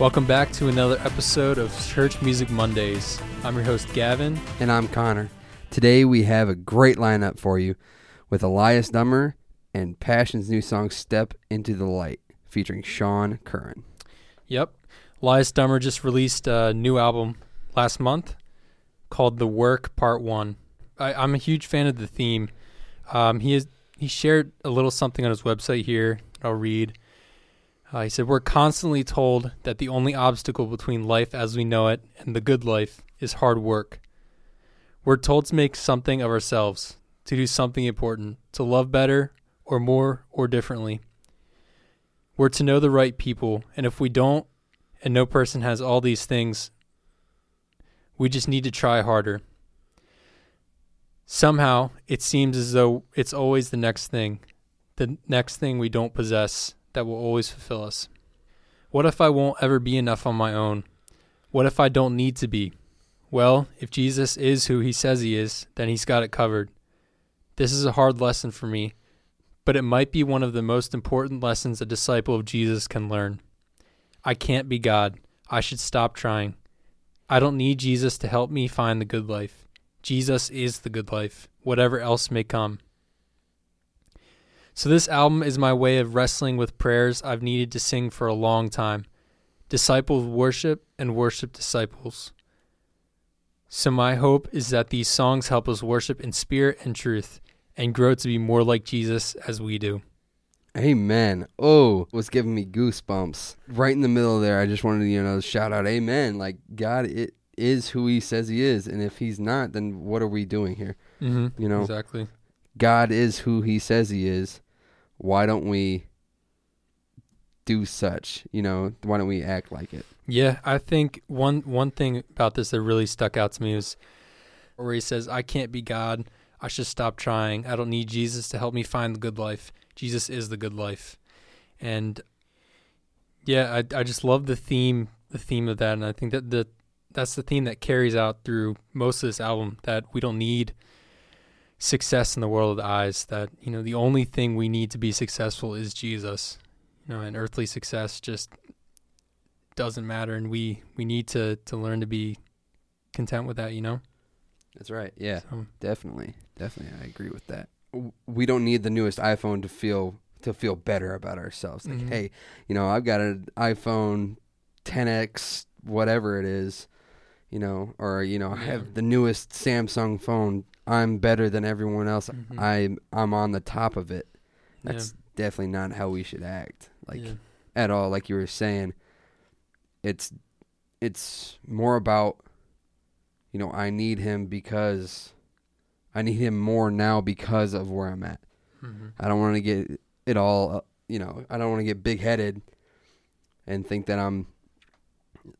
Welcome back to another episode of Church Music Mondays. I'm your host, Gavin. And I'm Connor. Today we have a great lineup for you with Elias Dummer and Passion's new song Step Into the Light featuring Sean Curran. Yep. Elias Dummer just released a new album last month called The Work Part 1. I, I'm a huge fan of the theme. Um, he, is, he shared a little something on his website here. I'll read. Uh, he said, We're constantly told that the only obstacle between life as we know it and the good life is hard work. We're told to make something of ourselves, to do something important, to love better or more or differently. We're to know the right people, and if we don't, and no person has all these things, we just need to try harder. Somehow, it seems as though it's always the next thing, the next thing we don't possess that will always fulfill us? What if I won't ever be enough on my own? What if I don't need to be? Well, if Jesus is who he says he is, then he's got it covered. This is a hard lesson for me, but it might be one of the most important lessons a disciple of Jesus can learn. I can't be God. I should stop trying. I don't need Jesus to help me find the good life. Jesus is the good life, whatever else may come. So, this album is my way of wrestling with prayers I've needed to sing for a long time. Disciples worship and worship disciples. So, my hope is that these songs help us worship in spirit and truth and grow to be more like Jesus as we do. Amen. Oh, was giving me goosebumps. Right in the middle there, I just wanted to, you know, shout out amen. Like, God it is who he says he is. And if he's not, then what are we doing here? Mm-hmm. You know, exactly. God is who he says he is. Why don't we do such? You know, why don't we act like it? Yeah, I think one one thing about this that really stuck out to me is where he says, "I can't be God. I should stop trying. I don't need Jesus to help me find the good life. Jesus is the good life." And yeah, I I just love the theme the theme of that, and I think that the that's the theme that carries out through most of this album. That we don't need success in the world of the eyes that you know the only thing we need to be successful is jesus. You know and earthly success just doesn't matter and we we need to to learn to be content with that you know? That's right. Yeah. So. definitely. Definitely i agree with that. We don't need the newest iphone to feel to feel better about ourselves. Like mm-hmm. hey you know i've got an iphone 10x whatever it is you know or you know i have the newest samsung phone I'm better than everyone else. Mm-hmm. I'm I'm on the top of it. That's yeah. definitely not how we should act. Like yeah. at all. Like you were saying, it's it's more about you know I need him because I need him more now because of where I'm at. Mm-hmm. I don't want to get it all. Uh, you know, I don't want to get big headed and think that I'm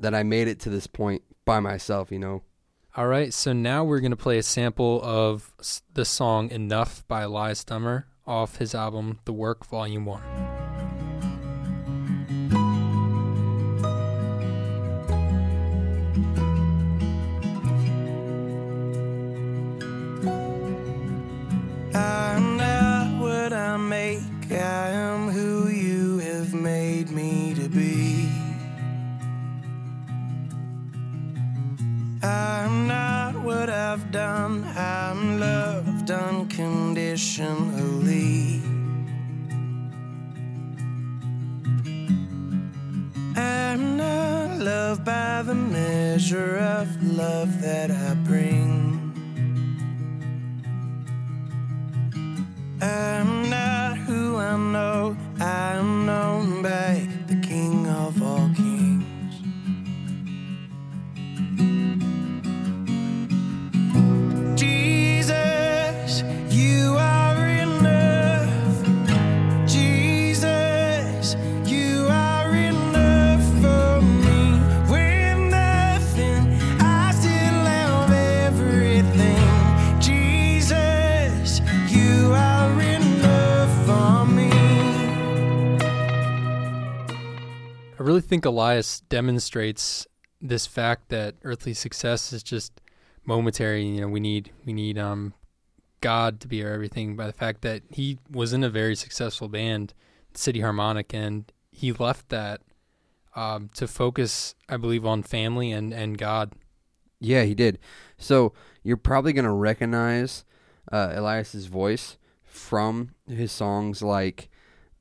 that I made it to this point by myself. You know, all right, so now we're going to play a sample of the song Enough by Elias Dummer off his album The Work Volume 1. I've done, I'm loved unconditionally. I'm not loved by the measure of love that I bring. I'm not who I know, think Elias demonstrates this fact that earthly success is just momentary. You know, we need we need um God to be our everything by the fact that he was in a very successful band, City Harmonic, and he left that um, to focus, I believe, on family and and God. Yeah, he did. So you're probably gonna recognize uh, Elias's voice from his songs like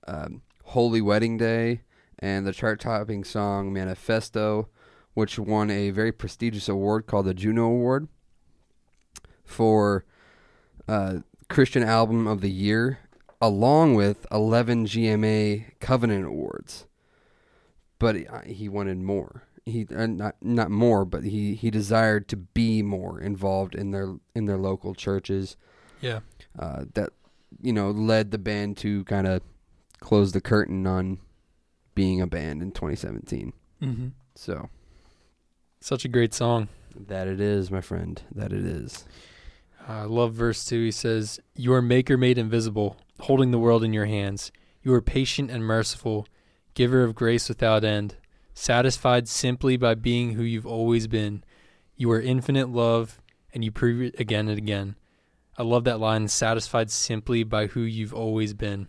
um, "Holy Wedding Day" and the chart-topping song "Manifesto," which won a very prestigious award called the Juno Award for uh, Christian Album of the Year, along with 11 GMA Covenant Awards. But he- uh, wanted more. He uh, not not more, but he, he desired to be more involved in their in their local churches. Yeah. Uh, that you know led the band to kind of close the curtain on being a band in 2017. Mm-hmm. So Such a great song. that it is, my friend. That it is. I love verse 2. He says, You are maker made invisible, holding the world in your hands. You are patient and merciful, giver of grace without end, satisfied simply by being who you've always been. You are infinite love, and you prove it again and again. I love that line, satisfied simply by who you've always been.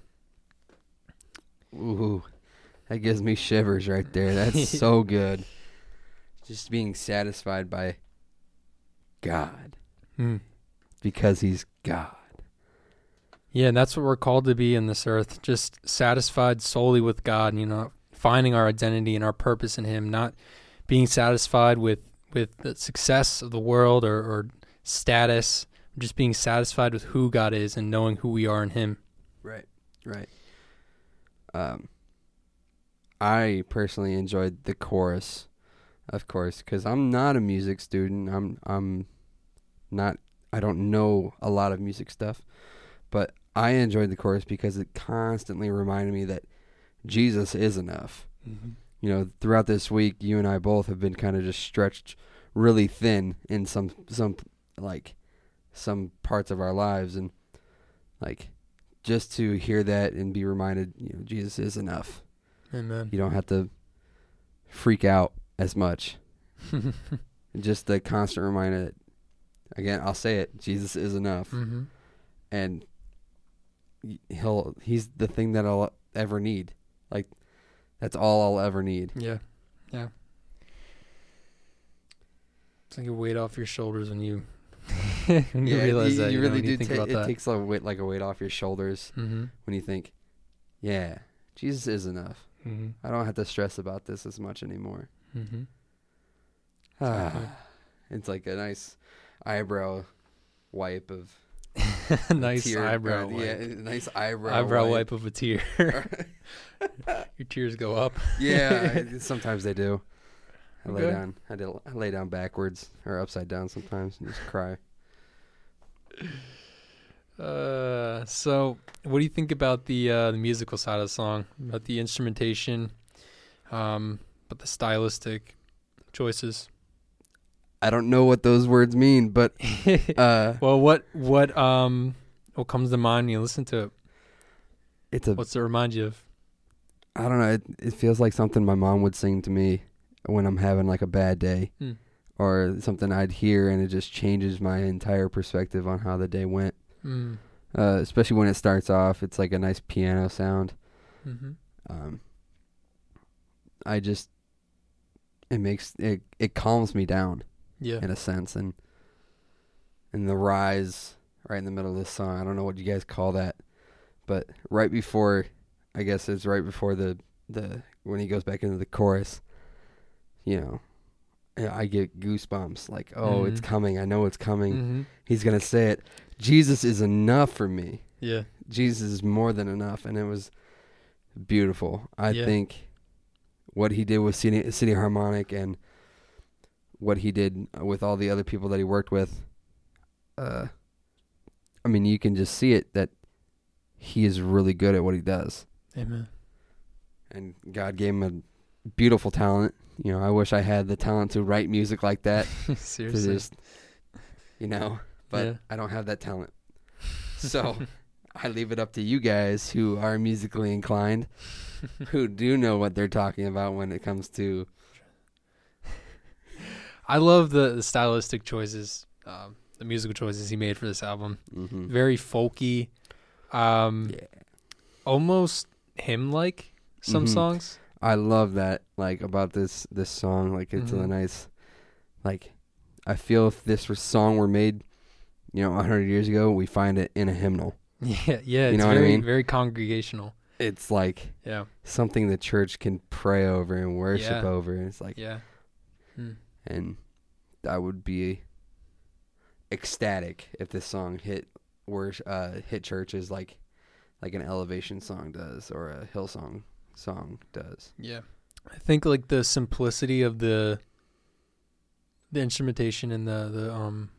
Ooh, that gives me shivers right there. That's so good. Just being satisfied by God Mm. because He's God. Yeah, and that's what we're called to be in this earth, just satisfied solely with God, you know, finding our identity and our purpose in him, not being satisfied with with the success of the world or, or status, just being satisfied with who God is and knowing who we are in him. Right. Right. Um, I personally enjoyed the chorus, of course, because I'm not a music student. I'm I'm not. I don't know a lot of music stuff, but I enjoyed the chorus because it constantly reminded me that Jesus is enough. Mm-hmm. You know, throughout this week, you and I both have been kind of just stretched really thin in some some like some parts of our lives, and like just to hear that and be reminded, you know, Jesus is enough. Amen. You don't have to freak out as much. Just the constant reminder that, again, I'll say it, Jesus is enough, hmm and he'll he's the thing that I'll ever need. Like that's all I'll ever need. Yeah, yeah. It's like a weight off your shoulders when you when you realize that. you, know, really when you do. think ta- about it that. takes a weight, like a weight off your shoulders mm-hmm. when you think, yeah, Jesus is enough. Mm-hmm. I don't have to stress about this as much anymore. Mm-hmm. Ah, it's like a nice eyebrow wipe of a nice tear- eyebrow uh, wipe. Yeah, nice eyebrow eyebrow wipe. wipe of a tear. Your tears go up. yeah, I- sometimes they do. I lay down. I, did, I lay down backwards or upside down sometimes and just cry. Uh, so what do you think about the uh, the musical side of the song? About the instrumentation, um, but the stylistic choices. I don't know what those words mean, but uh, well, what what um what comes to mind when you listen to it? it's a. What's it remind you of? I don't know. It, it feels like something my mom would sing to me when I'm having like a bad day, Hmm. or something I'd hear, and it just changes my entire perspective on how the day went. Mm. Uh, especially when it starts off, it's like a nice piano sound. hmm Um, I just it makes it it calms me down Yeah. in a sense, and and the rise right in the middle of this song. I don't know what you guys call that, but right before, I guess it's right before the the when he goes back into the chorus. You know, I get goosebumps. Like, oh, it's Mhm. coming. I know it's coming. hmm He's gonna say it. Jesus is enough for me. Yeah. Jesus is more than enough, and it was beautiful. I Yeah. think what he did with City, City Harmonic and what he did with all the other people that he worked with. Uh, I mean, you can just see it that he is really good at what he does, Amen. and God gave him a beautiful talent. You know, I wish I had the talent to write music like that. Seriously. just, you know, but Yeah. I don't have that talent. So I leave it up to you guys who are musically inclined, who do know what they're talking about when it comes to. I love the, the stylistic choices, um, the musical choices he made for this album. mhm. Very folky, um, Yeah. almost hymn like. Some Mhm. songs. I love that like about this this song. Like it's a Mhm. nice, like I feel if this was song were made, you know, a hundred years ago, we find it in a hymnal. Yeah, yeah. It's You know what I mean? very congregational. It's like Yeah, something the church can pray over and worship Yeah. over. It's like, yeah. Mm. and I would be ecstatic if this song hit wors- uh hit churches like like an elevation song does or a Hillsong does. Yeah. I think like the simplicity of the the instrumentation and the the um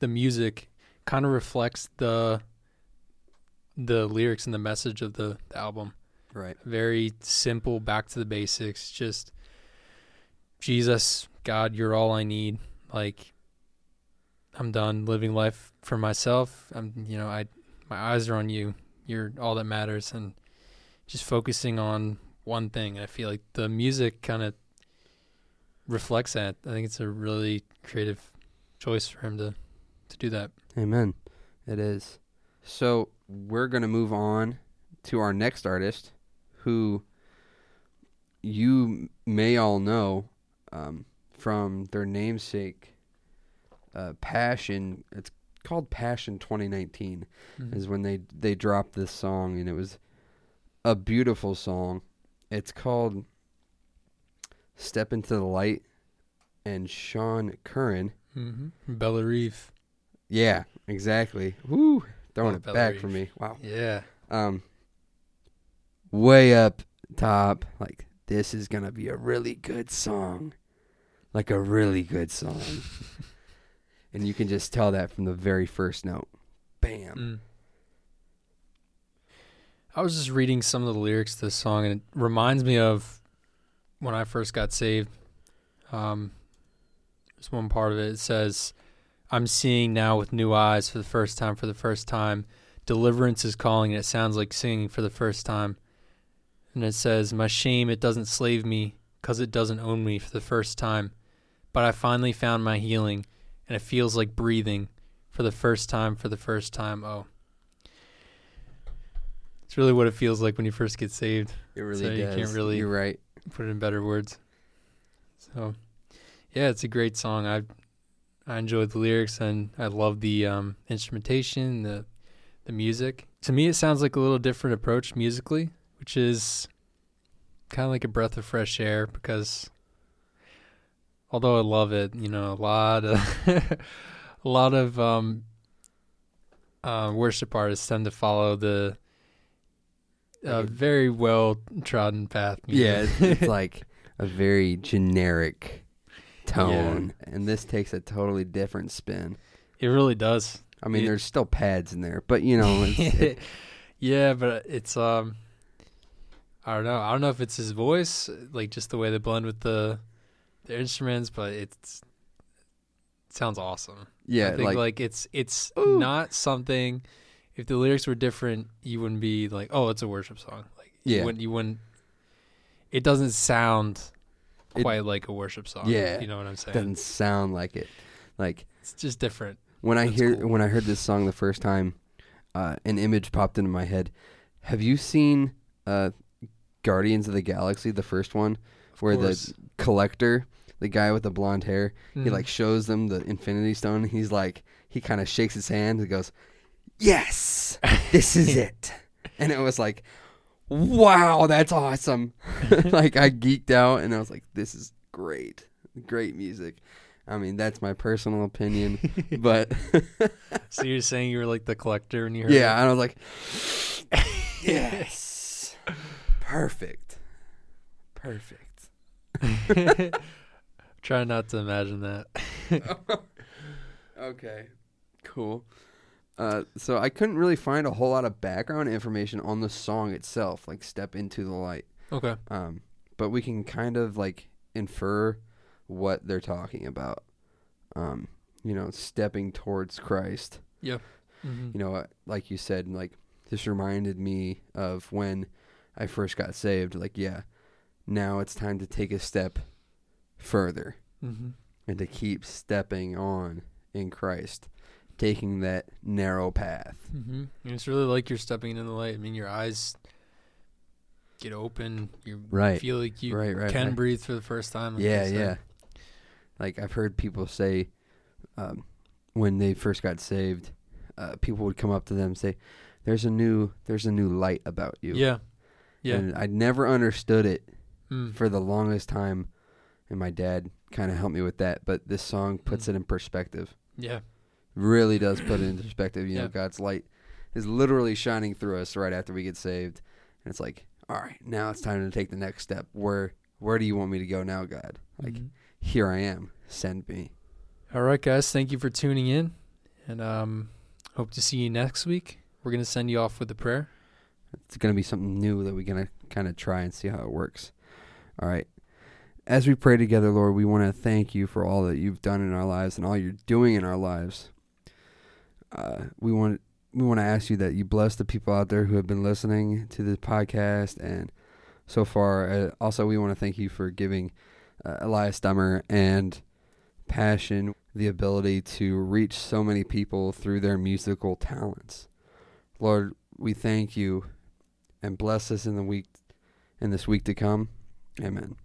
the music kind of reflects the the lyrics and the message of the, the album. Right. Very simple, back to the basics, just Jesus, God, you're all I need. Like I'm done living life for myself. I'm you know, I my eyes are on you. You're all that matters and just focusing on one thing. And I feel like the music kind of reflects that. I think it's a really creative choice for him to to do that. Amen. It is. So we're gonna move on to our next artist, who you may all know um, from their namesake, uh, Passion. It's called Passion 2019. Mhm. Is when they they dropped this song, and it was a beautiful song. It's called "Step into the Light," and Sean Curran. Mhm. Bella Reeve. Yeah, exactly. Woo, throwing Oh, it Bella back Reeve. for me. Wow. Yeah. Um, way up top, like this is gonna be a really good song, like a really good song, and you can just tell that from the very first note. Bam. Mm. I was just reading some of the lyrics to this song, and it reminds me of when I first got saved. Um, there's one part of it. It says, "I'm seeing now with new eyes for the first time. For the first time, deliverance is calling." And it sounds like singing for the first time. And it says, "My shame it doesn't slave me, 'cause it doesn't own me for the first time. But I finally found my healing, and it feels like breathing." for the first time for the first time oh it's really what it feels like when you first get saved It really So you does. can't really- You're right. put it in better words so yeah it's a great song i i enjoyed the lyrics and i love the um instrumentation the the music to me it sounds like a little different approach musically which is kind of like a breath of fresh air because although i love it you know a lot of a lot of um uh, worship artists tend to follow the a- very well trodden path. Yeah, it's, it's like a very generic tone, and this takes a totally different spin. it really does. I mean, It- there's still pads in there, but you know, it, yeah, but it's um, I don't know. I don't know if it's his voice, like just the way they blend with the the instruments, but it's it sounds awesome. yeah, I think like, like, it's it's Ooh. not something. If the lyrics were different, you wouldn't be like, oh, it's a worship song. Like Yeah. you wouldn't. You wouldn't. It doesn't sound It- quite like a worship song. Yeah. you know what I'm saying. doesn't sound like it. Like It's just different. when I That's hear cool. when I heard this song the first time, uh, an image popped into my head. Have you seen uh, Guardians of the Galaxy, the first one, where the collector, the guy with the blonde hair, he Mhm. like shows them the Infinity Stone. He's like, he kind of shakes his hand and goes, "Yes, this is it." And it was like, "Wow, that's awesome!" like I geeked out, and I was like, "This is great, great music." I mean, that's my personal opinion, but so you're saying you were like the collector and you heard yeah, and I was like, "Yes, perfect, perfect." Try not to imagine that. okay, cool. Uh, so I couldn't really find a whole lot of background information on the song itself, like "Step into the Light." Okay. Um, but we can kind of like infer what they're talking about. Um, you know, stepping towards Christ. Mm-hmm. You know, uh, like you said, like this reminded me of when I first got saved. Like, yeah, now it's time to take a step further Mm-hmm. and to keep stepping on in Christ, taking that narrow path. Mm-hmm. And it's really like you're stepping into the light. I mean, your eyes get open. You Right. feel like you Right, right, can breathe for the first time. like yeah, yeah. Like I've heard people say, um, when they first got saved, uh, people would come up to them and say, "There's a new, there's a new light about you." Yeah. Yeah. And I never understood it Mm. for the longest time, and my dad kind of helped me with that. But this song puts Mm. it in perspective. yeah. Really does put it in perspective. You know, Yeah. God's light is literally shining through us right after we get saved, and it's like, all right, now it's time to take the next step. Where, where do you want me to go now, God? Like, Mhm. here I am. Send me. All right, guys. Thank you for tuning in, and um, hope to see you next week. We're gonna send you off with a prayer. It's going to be something new that we're going to kind of try and see how it works. All right. As we pray together, Lord, we want to thank you for all that you've done in our lives and all you're doing in our lives. Uh, we want we want to ask you that you bless the people out there who have been listening to this podcast and so far. Uh, also, we want to thank you for giving uh, Elias Dummer and Passion the ability to reach so many people through their musical talents. Lord, we thank you and bless us in the week in this week to come. Amen.